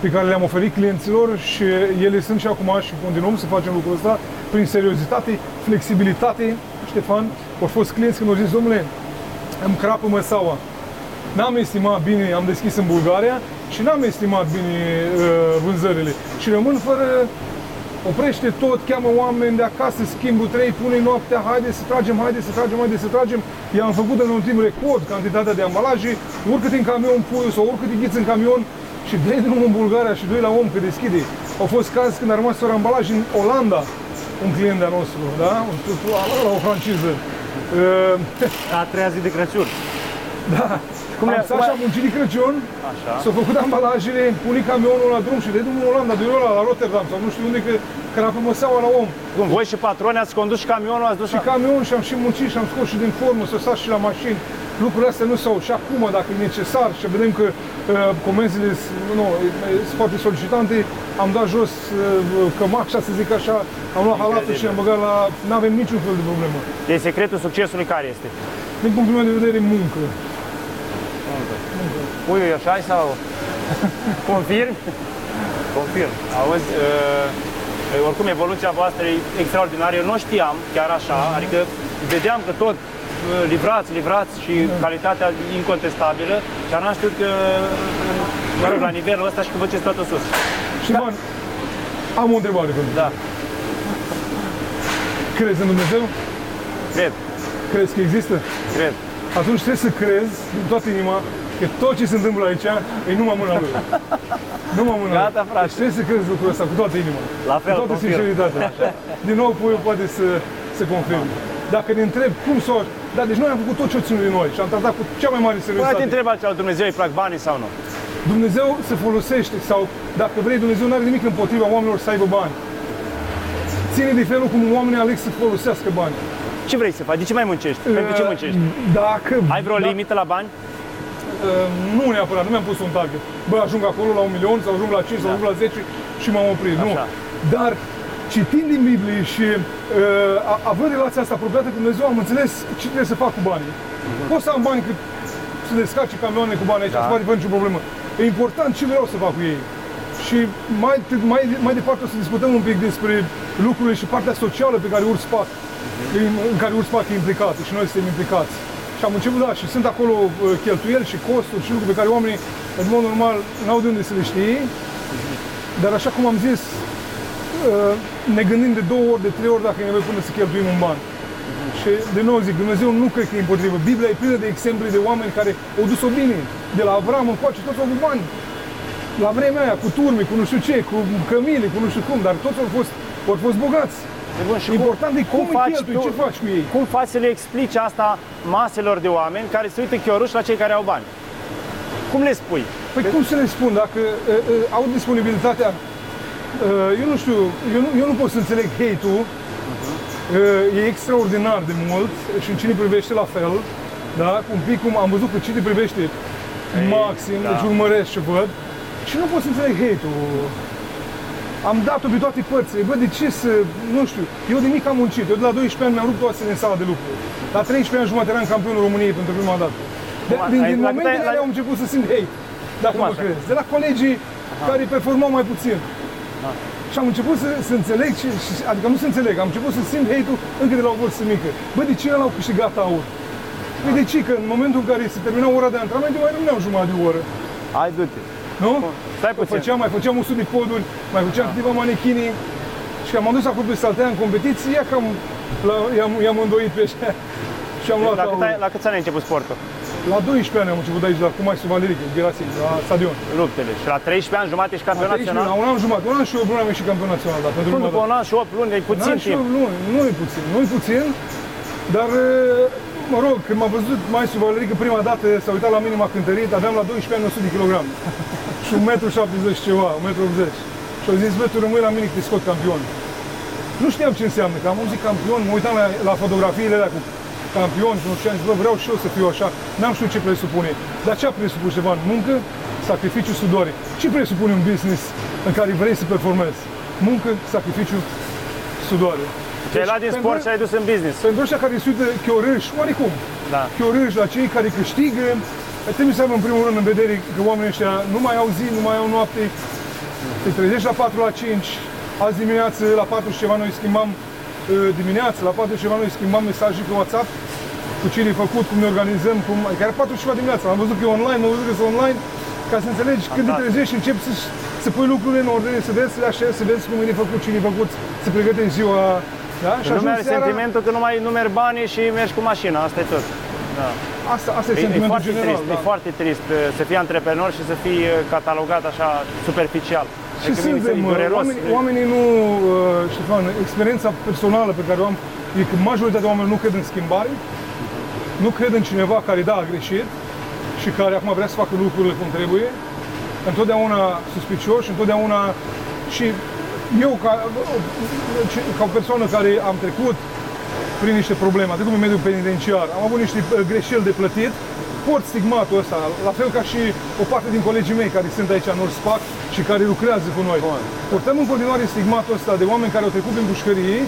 pe care le-am oferit clienților și ele sunt și acum și continuăm să facem lucrul ăsta prin seriozitate, flexibilitate. Ștefan, au fost clienți când au zis, domnule, îmi crapă măsaua. N-am estimat bine, am deschis în Bulgaria și n-am estimat bine uh, vânzările. Și rămân fără oprește tot, cheamă oameni de acasă, schimbul 3, pune noaptea, haide să tragem, haide să tragem, haide să tragem. I-am făcut în un timp record cantitatea de ambalaje, urcă în camion puiul sau urcă ghiți în camion și doi drumul în Bulgaria și doi la om că deschide. Au fost caz când a rămas fără ambalaj în Olanda, un client de-a nostru, da? Un- La, la o franciză. Uh, A treia zi de Crăciun. Cum le- am stat cum și a- am muncit de Crăciun, Așa. s-au făcut ambalajele, pune camionul la drum și de drumul în Olanda, de la, la Rotterdam sau nu știu unde, că crapă măseaua la om. Cum, voi și patroni ați condus și camionul, ați dus Și camion și am și muncit și am scos și din formă, să stat și la mașini. Lucrurile astea nu s-au și acum, dacă e necesar și vedem că uh, comenzile s- nu, e- sunt foarte solicitante, am dat jos uh, cămașa, să zic așa, am luat halatul și am băgat la... Nu avem niciun fel de problemă. Deci secretul succesului care este? Din punctul meu de vedere, muncă. Puiul e așa sau? Confirm? Confirm. Auzi, uh, oricum evoluția voastră e extraordinară. Eu nu știam chiar așa, adică vedeam că tot uh, livrați, livrați și calitatea incontestabilă și am știut că, uh, mă rog, la nivelul ăsta și că faceți totul sus. Și bani, am o întrebare pentru tine. Da, Crezi în Dumnezeu? cred, Crezi că există? cred. Atunci trebuie să crezi din toată inima că tot ce se întâmplă aici e numai mâna lui. numai mâna lui. Gata, frate. Deci trebuie să crezi lucrul ăsta cu toată inima. La fel, cu toată confirm. sinceritatea. Din nou, puiul poate să, să confirme. Dacă ne întreb cum să o... Da, deci noi am făcut tot ce o ținut de noi și am tratat cu cea mai mare Poate te seriozitate. întreb altceva, Dumnezeu îi plac banii sau nu? Dumnezeu se folosește sau, dacă vrei, Dumnezeu nu are nimic împotriva oamenilor să aibă bani. Ține de felul cum oamenii aleg să folosească bani. Ce vrei să faci? De ce mai muncești? Pentru ce muncești? Dacă... Ai vreo da- limită la bani? Uh, nu neapărat, nu mi-am pus un target. Bă, ajung acolo la un milion, sau ajung la 5, sau ajung la 10 și m-am oprit. Nu. Așa. Dar citind din Biblie și uh, a- având relația asta apropiată cu Dumnezeu, am înțeles ce trebuie să fac cu banii. Pot să am bani cât să descarce camioane cu bani aici, Da. da. să fac fără nicio problemă. E important ce vreau să fac cu ei. Și mai, mai, mai departe o să discutăm un pic despre lucrurile și partea socială pe care URSPAC, în care URSPAC e implicată și noi suntem implicați. Și am început, da, și sunt acolo uh, cheltuieli și costuri și lucruri pe care oamenii, în mod normal, n-au de unde să le știe. Dar așa cum am zis, uh, ne gândim de două ori, de trei ori dacă e nevoie până să cheltuim un ban. Și de nou zic, Dumnezeu nu cred că e împotrivă. Biblia e plină de exemple de oameni care au dus-o bine. De la Avram încoace, toți au avut bani. La vremea aia, cu turme, cu nu știu ce, cu cămile, cu nu știu cum, dar toți au fost, au fost bogați. E bun, și cum, Important e cum, faci îi cheltui, tu- ce faci cu ei. cum faci să le explici asta maselor de oameni care se uită chioruși la cei care au bani? Cum le spui? Păi cum să le spun, dacă uh, uh, au disponibilitatea, uh, eu nu știu, eu nu, eu nu pot să înțeleg hate-ul, uh, e extraordinar de mult și în cine privește la fel, da? Un pic cum am văzut că cine privește maxim, da. deci urmăresc ce văd și nu pot să înțeleg hate-ul. Am dat-o pe toate părțile. Bă, de ce să, nu știu, eu de mic am muncit. Eu de la 12 ani mi-am rupt oasele în sala de lucru. La 13 ani jumătate eram campionul României pentru prima dată. De, Cum a- din, ai- din la cât ai- momentele la- alea am început să simt hate, dacă Cum mă așa? crezi. De la colegii care performau mai puțin. Și am început să, să înțeleg, și, și, adică nu să înțeleg, am început să simt hate-ul încă de la o vârstă mică. Bă, de ce l-au câștigat aur? Păi de ce? Că în momentul în care se termina ora de antrenament, eu mai rămâneam jumătate de oră. Hai, du-te. Nu? Stai Că puțin. făceam, mai făceam 100 de poduri, mai făceam câteva manechinii și am adus acolo pe saltea în competiție, ia că am, la, i-am, i-am îndoit pe așa și am luat La cât, aur. ai, la câți ani ai început sportul? La 12 ani am început aici, la Cumai Suvalerică, Gerasim, la stadion. Luptele. Și la 13 ani jumate și La campionat 13 național? la un an jumătate, un an și 8 luni am ieșit campionat național, dar pentru Cum prima după dată. un an și 8 luni, e puțin N-am și timp. eu, nu, nu e puțin, nu e puțin, dar mă rog, când m-a văzut Maestru Valerică prima dată, s-a uitat la mine, m-a cântărit, aveam la 12 ani 100 de kilograme și 1,70 m ceva, 1,80 m. Și Și au zis, bă, tu rămâi la mine că te scot campion. Nu știam ce înseamnă, că am auzit campion, mă uitam la, la fotografiile alea cu campion și nu știu, am zis, bă, vreau și eu să fiu așa. N-am știut ce presupune. Dar ce a presupus ceva? Muncă, sacrificiu, sudoare. Ce presupune un business în care vrei să performezi? Muncă, sacrificiu, sudoare. Ce ai luat din pentru- sport și ai dus în business. Pentru ăștia care se uită chiorâși, oarecum, Da. chiorâși la cei care câștigă, trebuie să avem în primul rând în vedere că oamenii ăștia nu mai au zi, nu mai au noapte, te trezești la 4 la 5, azi dimineață la 4 și ceva noi schimbam uh, dimineața, la 4 și ceva noi schimbam mesaje pe WhatsApp cu ce e făcut, cum ne organizăm, cum, adică era 4 și ceva dimineața, am văzut că e online, am văzut că e online, ca să înțelegi când te Fantastic. trezești și începi să, să pui lucrurile în ordine, să vezi, să le așezi, să vezi cum e făcut, cine e făcut, să pregătești ziua, da? Și Nu ajungi are seara, sentimentul că nu mai numeri banii și mergi cu mașina, asta e tot. Da. asta, asta e, E, e sentimentul foarte general, trist, da. e foarte trist uh, să fii antreprenor și să fii uh, catalogat așa superficial. Și Adică mie mi se- suntem, e dureros. oamenii, oamenii nu, uh, Ștefan, experiența personală pe care o am e că majoritatea oamenilor nu cred în schimbare, nu cred în cineva care, da, a greșit și care acum vrea să facă lucrurile cum trebuie, întotdeauna suspicios și întotdeauna și eu ca, ca o persoană care am trecut prin niște probleme, atât în mediul penitenciar, am avut niște uh, greșeli de plătit, port stigmatul ăsta, la fel ca și o parte din colegii mei care sunt aici în Orspac și care lucrează cu noi. Bun. Purtăm în continuare stigmatul ăsta de oameni care au trecut prin pușcării,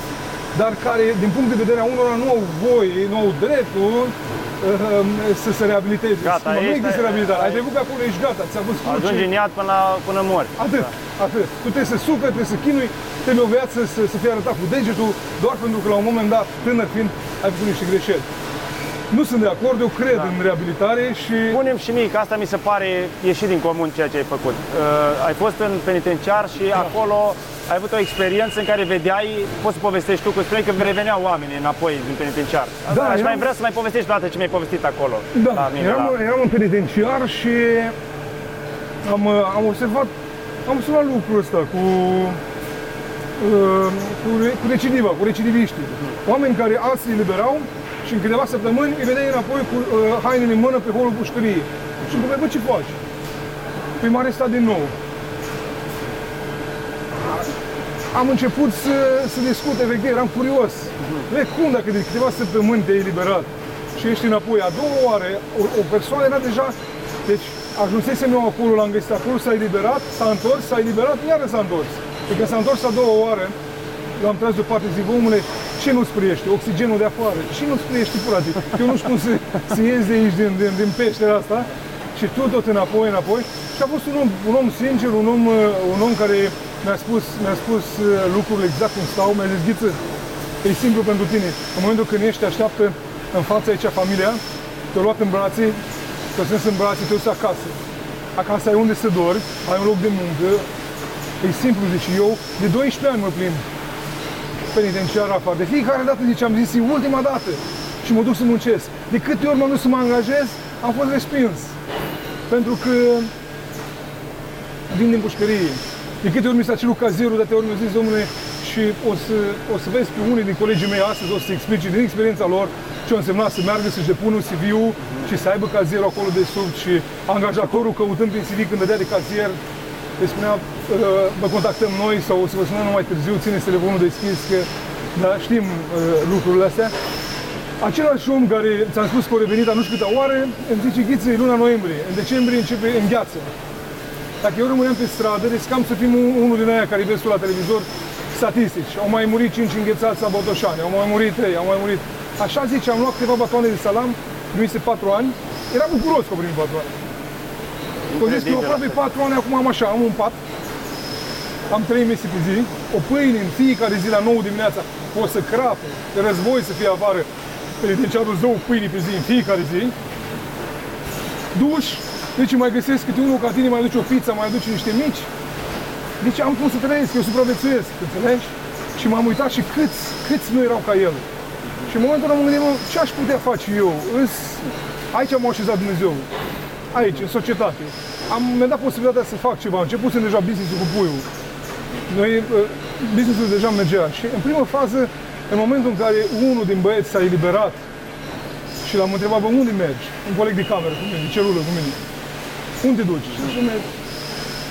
dar care, din punct de vedere a unora, nu au voie, nu au dreptul uh, să se reabiliteze. Gata, nu ești- există reabilitare. Ai ai- trecut pe acolo, ești gata, ți-a văzut Ajungi în iad până, până morți. Atât, atât. Tu trebuie să suferi, trebuie să chinui, trebuie o viață să, să fie arătat cu degetul, doar pentru că la un moment dat, tânăr fiind, ai făcut niște greșeli. Nu sunt de acord, eu cred în reabilitare și Punem și mie, că asta mi se pare ieșit din comun ceea ce ai făcut. Uh, ai fost în penitenciar și acolo ai avut o experiență în care vedeai, poți să povestești tu, că spuneai că reveneau oamenii înapoi din penitenciar. Da, Aș mai eram- vrea să mai povestești o dată ce mi-ai povestit acolo. Da, la mine, eram, la... eram în penitenciar și am, uh, am observat, am observat lucrul ăsta cu, uh, cu, re- cu recidiva, cu recidiviștii. Oameni care alții se eliberau și în câteva săptămâni îi vedeai înapoi cu uh, hainele în mână pe holul pușcăriei. Și îmi bă, ce faci? Păi m-a arestat din nou. Am început să, să discut, efectiv, eram curios. Vei, cum dacă de câteva săptămâni te-ai eliberat și ești înapoi a doua oară, o, o persoană era deja... Deci ajunsesem eu acolo, l-am găsit acolo, s-a eliberat, s-a întors, s-a eliberat, iară s-a întors. Și când s-a întors a doua oară, l-am tras deoparte, zic, "Bă, omule, ce nu-ți priește? Oxigenul de afară. Ce nu-ți priește, frate? Eu nu știu cum să, să ies de aici, din, din, din peștera asta. Și tu tot înapoi, înapoi. Și a fost un om, un om sincer, un om, uh, un om care mi-a spus, mi-a spus uh, lucrurile exact cum stau. Mi-a zis, Ghiță, e simplu pentru tine. În momentul când ești, te așteaptă în fața aici familia, te-au luat în brațe, te-au strâns în brațe, te-au dus acasă. Acasă ai unde să dormi, ai un loc de muncă. E simplu, zice eu, de 12 ani mă plimb penitenciar afară. De fiecare dată, zice, am zis, e ultima dată și mă duc să muncesc. De câte ori m-am dus să mă angajez, am fost respins. Pentru că vin din pușcărie. De câte ori mi s-a cerut cazierul, de atâtea ori mi-a zis, domnule, și o să, o să vezi pe unii din colegii mei astăzi, o să explice din experiența lor ce a însemnat să meargă să-și depună CV-ul și să aibă cazierul acolo de sub și angajatorul căutând prin CV când dădea de cazier îi spunea, "Uh, vă contactăm noi sau o să vă sunăm mai târziu, țineți telefonul deschis, că da, știm uh, lucrurile astea. Același om care ți-am spus că a revenit a nu știu câte oară, îmi zice, Ghiță, e luna noiembrie, în decembrie începe în gheață. Dacă eu rămâneam pe stradă, riscam să fim un- unul din aia care vezi tu la televizor statistici. Au mai murit 5 înghețați la Botoșani, au mai murit 3, au mai murit. Așa zice, am luat câteva batoane de salam, primise 4 ani, era bucuros că au primit 4 ani. Au zis că eu Incredibil aproape asta. 4 ani acum am așa, am un pat, am 3 mese pe zi, o pâine în fiecare zi la 9 dimineața, o să crapă, de război să fie afară, penitenciarul zău pâine pe zi, în fiecare zi, duș, deci mai găsesc câte unul ca tine, mai aduce o pizza, mai aduce niște mici. Deci am cum să trăiesc, eu supraviețuiesc, înțelegi? Și m-am uitat și câți, câți nu erau ca el. Și în momentul ăla mă gândeam, "Mă, ce aș putea face eu? Îs... Aici m-a așezat Dumnezeu. Aici, în societate. Am, mi-a dat posibilitatea să fac ceva. Începusem deja business-ul cu puiul. Noi, uh, business-ul deja mergea. Și în prima fază, în momentul în care unul din băieți s-a eliberat și l-am întrebat, bă, unde mergi? Un coleg de cameră cu mine, de celulă cu mine. Unde te duci? Și zice,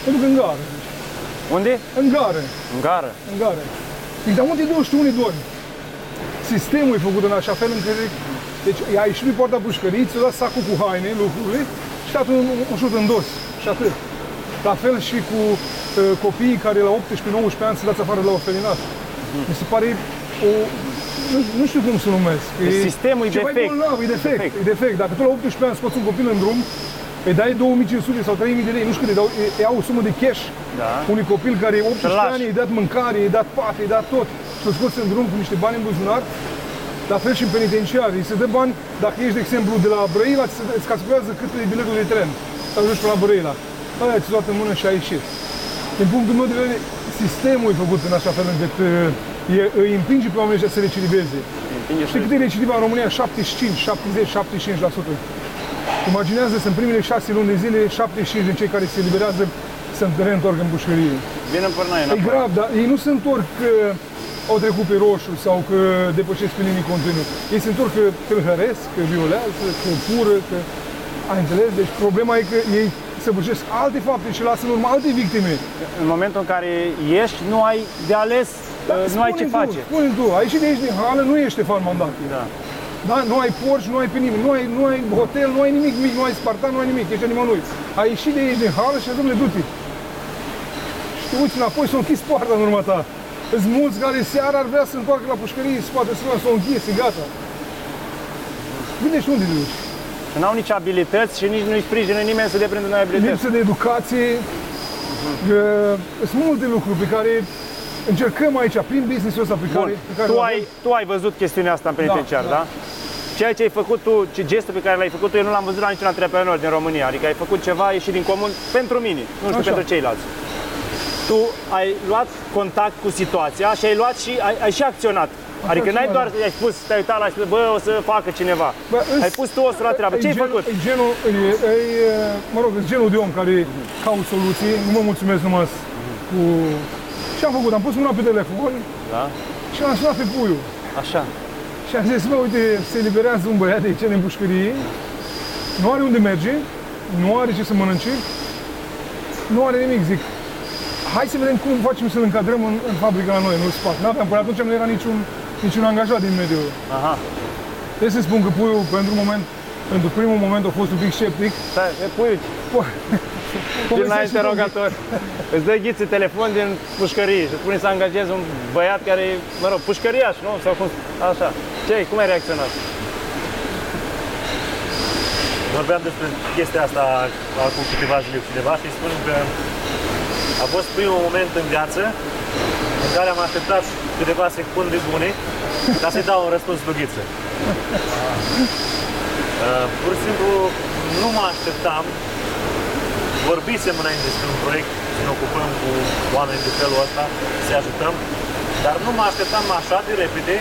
mă duc în gară. zice. Unde? În gară. În gară. În gară. Zic, dar unde duci tu unde dormi? Sistemul e făcut în așa fel încât deci ai ieșit pe poarta pușcării, ți-o dat sacul cu haine, lucrurile și dat un, un șut în dos. Și atât. La fel și cu uh, copiii care la 18-19 ani se dați afară la orfelinat. Mi se pare o... Nu, nu știu cum să numesc. Deci sistemul e ceva defect. bolnav, e defect, Defect. e defect. Dacă tu la 18 ani scoți un copil în drum, îi dai 2500 sau 3000 de lei, nu știu cât, îi, dau, îi iau o sumă de cash Da. unui copil care e 18 lași. ani, i-ai dat mâncare, i-ai dat pat, i-ai dat tot și l scoți în drum cu niște bani în buzunar, la fel și în penitenciar. Îi se dă bani, dacă ești, de exemplu, de la Brăila, îți, îți calculează cât e biletul de tren să ajungi până la Brăila. Aia ți-a luat în mână și a ieșit. Din punctul meu de vedere, sistemul e făcut în așa fel încât uh, e, îi împinge pe oamenii ăștia să recidiveze. Împinge Știi cât e recidiva în România? 75, 70, 75%. Imaginează să în primele șase luni de zile, 75 din cei care se eliberează se reîntorc în pușcărie. Vin în noi E înapoi. grav, dar ei nu se întorc că au trecut pe roșu sau că depășesc pe linii continuu. Ei se întorc că tâlhăresc, că violează, că fură, că... Ai înțeles? Deci problema e că ei săvârșesc alte fapte și lasă în urmă alte victime. În momentul în care ești, nu ai de ales, Dar uh, nu ai ce spune-mi tu, face. Spune tu, ai ieșit de aici din hală, nu ești Ștefan Mandat. Da. Da? Nu ai porci, nu ai pe nimeni, nu ai, nu ai hotel, nu ai nimic, nimic, nu ai spartan, nu ai nimic, ești nimănui. Ai ieșit de aici din hală și domnule, du-te. Și te uiți înapoi, s-a închis poarta în urma ta. Sunt mulți care seara ar vrea să întoarcă la pușcărie, se poate să s-o închis, e gata. Gândești unde te duci? Și n-au nici abilități și nici nu-i sprijină nimeni să deprindă noi abilități. Lipsă de educație, că sunt multe lucruri pe care încercăm aici, prin business-ul ăsta pe Bun, care, pe care tu îl ai, avem. tu ai văzut chestiunea asta în penitenciar, Da, da? da. Ceea ce ai făcut tu, ce gestul pe care l-ai făcut tu, eu nu l-am văzut la niciun antreprenor din România. Adică ai făcut ceva ieșit din comun pentru mine, nu știu Așa. pentru ceilalți. Tu ai luat contact cu situația și ai luat și ai, ai și acționat. Adică n-ai acționat, doar ai spus, te-ai uitat la și bă, o să facă cineva. Bă, îs- ai pus tu osul la treabă. e Ce ai genul- făcut? E genul, e, e, mă rog, e genul de om care caut soluții, nu mă mulțumesc numai cu... Ce am făcut? Am pus mâna pe telefon Da? și l-am sunat pe puiul. Așa. Și am zis, mă, uite, se eliberează un băiat de cel în pușcărie, nu are unde merge, nu are ce să mănânce, nu are nimic, zic. Hai să vedem cum facem să-l încadrăm în, în fabrica la noi, în spate. N-aveam, până atunci nu era niciun, niciun angajat din mediul. Aha. Trebuie să spun că puiul, pentru moment, pentru primul moment a fost un pic sceptic. Stai, e puiuci. Vin la Povestește tu un pic. interogator. Îți dă ghiță telefon din pușcărie și îți spune să angajezi un băiat care, e, mă rog, pușcăriaș, nu? Sau cum, așa. Ce, cum ai reacționat? Vorbeam despre chestia asta acum câteva zile cu cineva și îi spun că a fost primul moment în viață în care am așteptat câteva secunde bune ca să-i dau un răspuns cu ghiță. Uh, pur și simplu nu mă așteptam vorbisem înainte despre un proiect să ne ocupăm cu oameni de felul ăsta, să ajutăm, dar nu mă așteptam așa de repede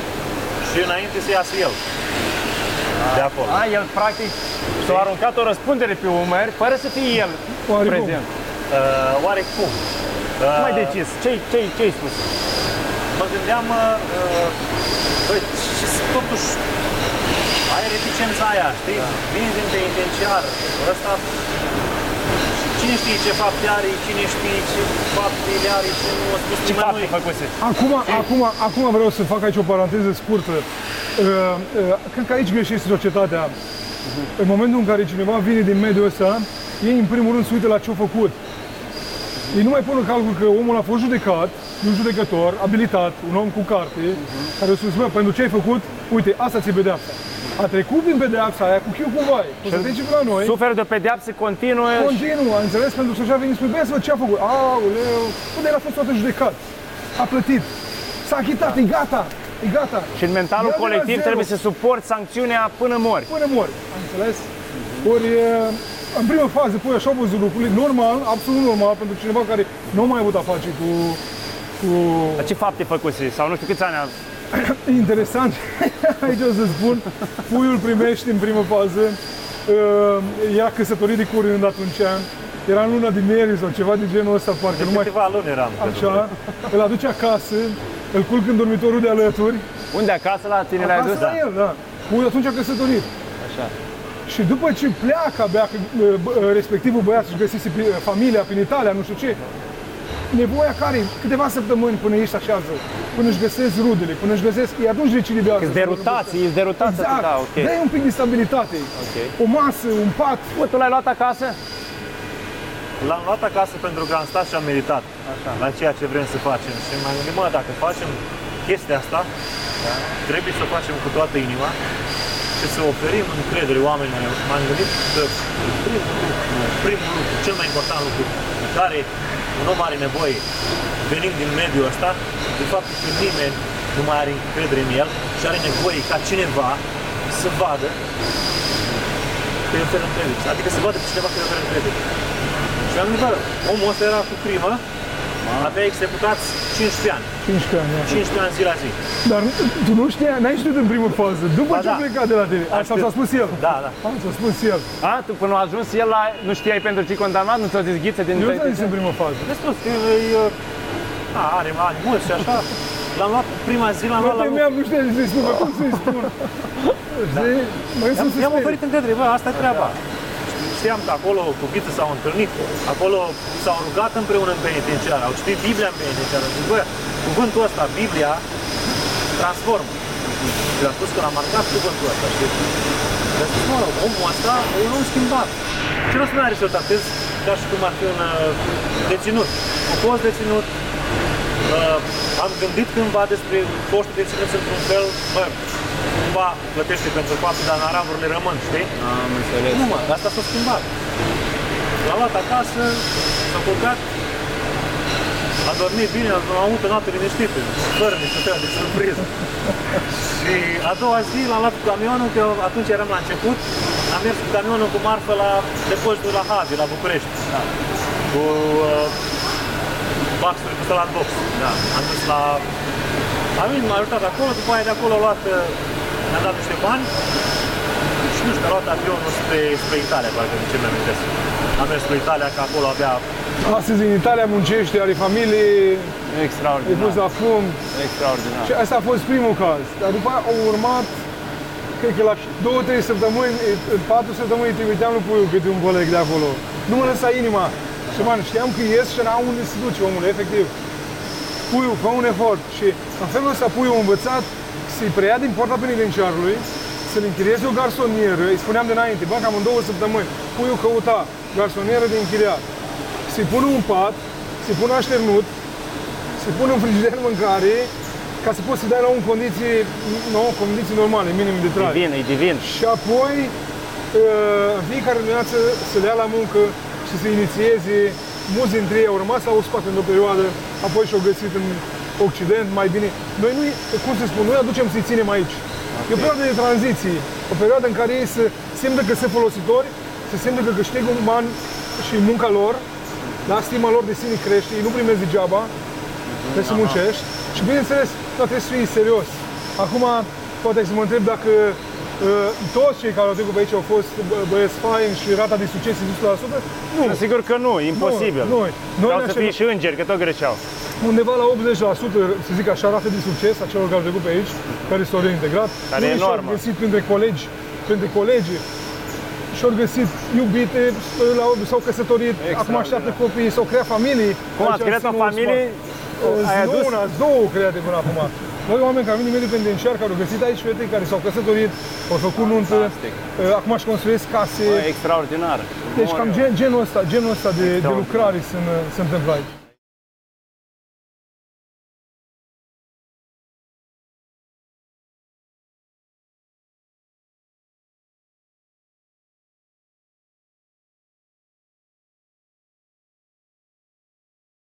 și înainte să iasă el de acolo. A, el practic s-a aruncat o răspundere pe umeri, fără să fie el Oarecum. prezent. Uh, oarecum. Uh, Cum ai decis? Ce, ce, ce ai spus? Mă gândeam, uh, băi, și totuși ai reticența aia, știi? Da. Vine din penitenciar, ăsta cine știe ce fapte are, cine știe ce fapte le are, ce nu a spus Ce fapte nimănui. făcuse? Acum, acum, acum vreau să fac aici o paranteză scurtă. Uh, uh, cred că aici greșește societatea. În momentul în care cineva vine din mediul ăsta, ei în primul rând se uită la ce-a făcut. Ei nu mai pun în calcul că omul a fost judecat, de un judecător, abilitat, un om cu carte, care a spus, bă, pentru ce ai făcut, uite, asta ți-e pedeapsa. A trecut prin pedeapsa aia cu chiu cu vai. O să trece pe la noi. Suferă de o pedeapsă continuă și Continuu, a înțeles? Pentru că și-a venit spune, băi, să văd ce a făcut. Aoleu, unde el a fost toată judecat? A plătit. S-a achitat, e gata, e gata. și în mentalul Ia de la colectiv zero. trebuie să suporți sancțiunea până mori. Până mori, am înțeles? Ori, e, în prima fază, pui așa au văzut lucrurile, normal, absolut normal, pentru cineva care nu a mai avut a face cu, cu Dar ce fapte făcuse? Sau nu știu câți ani a... Interesant, aici o să spun, puiul primește în primă fază, uh, ea căsătorit de curând atunci, era în luna din ieri sau ceva de genul ăsta, parcă nu mai Câteva luni eram. așa, îl aduce acasă, îl culc în dormitorul de alături, Unde acasă la tine l-ai acasă adus? la el, da. Puiul atunci a căsătorit. Așa. Și după ce pleacă abia că, bă, bă, respectivul băiat și găsise pe- familia prin Italia, nu știu ce, nevoia care câteva săptămâni până ești așează, până își găsesc rudele, până își găsesc, e atunci recilibează. Îți de rotații, îți de rotație, Exact. da, ok. Dai un pic de stabilitate. Ok. O masă, un pat. Bă, tu l-ai luat acasă? L-am luat acasă pentru că am stat și am meditat Așa. la ceea ce vrem să facem. Și m-am gândit, mă, dacă facem chestia asta, trebuie să o facem cu toată inima și să oferim încredere oamenilor. M-am gândit că primul lucru, primul lucru, cel mai important lucru în care un om are nevoie venind din mediul ăsta, de faptul că nimeni nu mai are încredere în el și are nevoie ca cineva să vadă că îi oferă încredere. Adică să vadă pe cineva că îi oferă încredere. Și am gândit, bă, omul ăsta era cu crimă, avea executați 15 ani. 15 ani, da. 15 ani zi la zi. Dar nu- tu nu știa, n-ai știut în primă fază. După Ba ce a da. plecat de la tine. Asta știut. ți-a spus el. Da, da. A, ți-a spus el. A, tu până a ajuns el la... Nu știai pentru ce condamnat? Nu ți-a zis ghiță din... Eu ți-am zis în primă fază. Destul, că e, a, are ani mulți și așa. L-am luat prima zi, l-am Mă luat la temeam, nu știam să-i spun, bă, cum să-i spun. Știi? Mai I-am, sunt i-am oferit încredere, bă, asta e treaba. Știam că acolo cu Ghiță s-au întâlnit, acolo s-au rugat împreună în penitenciar, au citit Biblia în penitenciar. Zic, bă, cuvântul ăsta, Biblia, transformă. Și a spus că l-a marcat cuvântul ăsta, știi? Și a spus, mă rog, omul ăsta e un om schimbat. Și nu o să mai are să-l tratez ca și cum ar fi un uh, deținut. A fost deținut, uh, am gândit cândva despre foștii deținuți într-un fel, bă, cumva plătește pentru faptul, dar naravurile rămân, știi? Am înțeles. Nu mă, asta s-a schimbat. L-a luat acasă, s-a culcat, a dormit bine, a am avut o noapte liniștită, fără niciun fel de surpriză. și a doua zi l-am luat cu camionul, că atunci eram la început, am mers cu camionul cu marfă la depozitul la Havi, la București. Da. Cu uh, baxuri cu salat box. Da. Am dus la... Am venit, m-a ajutat acolo, după aia de acolo a luat, uh, mi-a dat niște bani și nu știu, a luat avionul spre, spre Italia, parcă de ce mi amintesc. Am mers spre Italia, că acolo avea... Astăzi în Italia muncește, are familie, e Extraordinar. pus la fum. Extraordinar. Și asta a fost primul caz. Dar după aia au urmat, cred că la două, trei săptămâni, în patru săptămâni îi trimiteam lui Puiu câte un coleg de acolo. Nu mă lăsa inima. Și man, știam că ies și era unde se duce omul, efectiv. Puiu, fă un efort. Și în felul ăsta Puiu a învățat să-i preia din porta penitenciarului, să-l închirieze o garsonieră, îi spuneam de înainte, bă, cam în două săptămâni, Puiu căuta garsonieră de închiriat, să-i pună un pat, să-i pună așternut, să pună în frigider mâncare ca să poți să dai la un condiții, nu, condiții normale, minim de trai. Divin, e divin. Și apoi, uh, în fiecare dimineață să le ia la muncă și să inițieze. Mulți dintre ei au rămas la OSPAC în o perioadă, apoi și-au găsit în Occident mai bine. Noi nu, cum să spun, noi aducem să-i ținem aici. E o perioadă de tranziție, o perioadă în care ei să simtă că sunt folositori, să simtă că câștigă un bani și munca lor, da, stima lor de sine crește, ei nu primesc degeaba, trebuie să muncești și bineînțeles, dar trebuie să fii serios. Acum, poate să mă întreb dacă uh, toți cei care au trecut pe aici au fost bă- băieți faini și rata de succes e 100%? Nu. Sigur că nu, imposibil. Nu, noi Vreau ne să fie așteptăm și îngeri, că tot greșeau. Undeva la 80%, să zic așa, rată de succes a celor care au trecut pe aici, care s-au reintegrat. Care e Unii și-au normă. găsit printre colegi, printre colegi, și-au găsit iubite, la- s-au căsătorit, acum Extraordinar. așteaptă copii, s-au creat familii. Cum ați Aici creat o țin familie? spate. Ai Nu adus? una, două create până acum. Noi oameni care vin din mediul penitenciar, care au găsit aici fete care s-au căsătorit, au făcut nuntă, Fantastic. uh, acum își construiesc case. Bă, extraordinar. Deci cam gen, genul ăsta, genul ăsta de, de Extraordinar. lucrare se, se întâmplă aici.